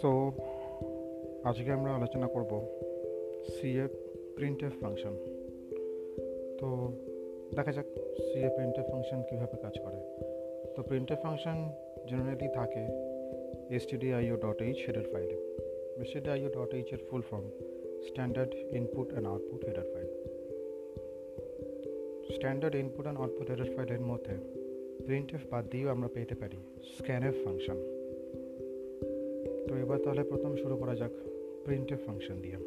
So আজকে আমরা আলোচনা করব সিএ প্রিন্টএফ ফাংশন তো, দেখা যাক সিএ প্রিন্টএফ ফাংশন কীভাবে কাজ করে। তো প্রিন্টএফ ফাংশন জেনারেলি থাকে stdio ডট এইচ হেডার ফাইলে stdio ডট এইচ এর full form standard input and output header file standard input and output header ফাইলের মধ্যে প্রিন্টএফ বাদ দিয়েও আমরা পেতে পারি স্ক্যানএফ ফাংশন এবার তাহলে প্রথম শুরু করা যাক প্রিন্টএফ ফাংশন দিয়ে।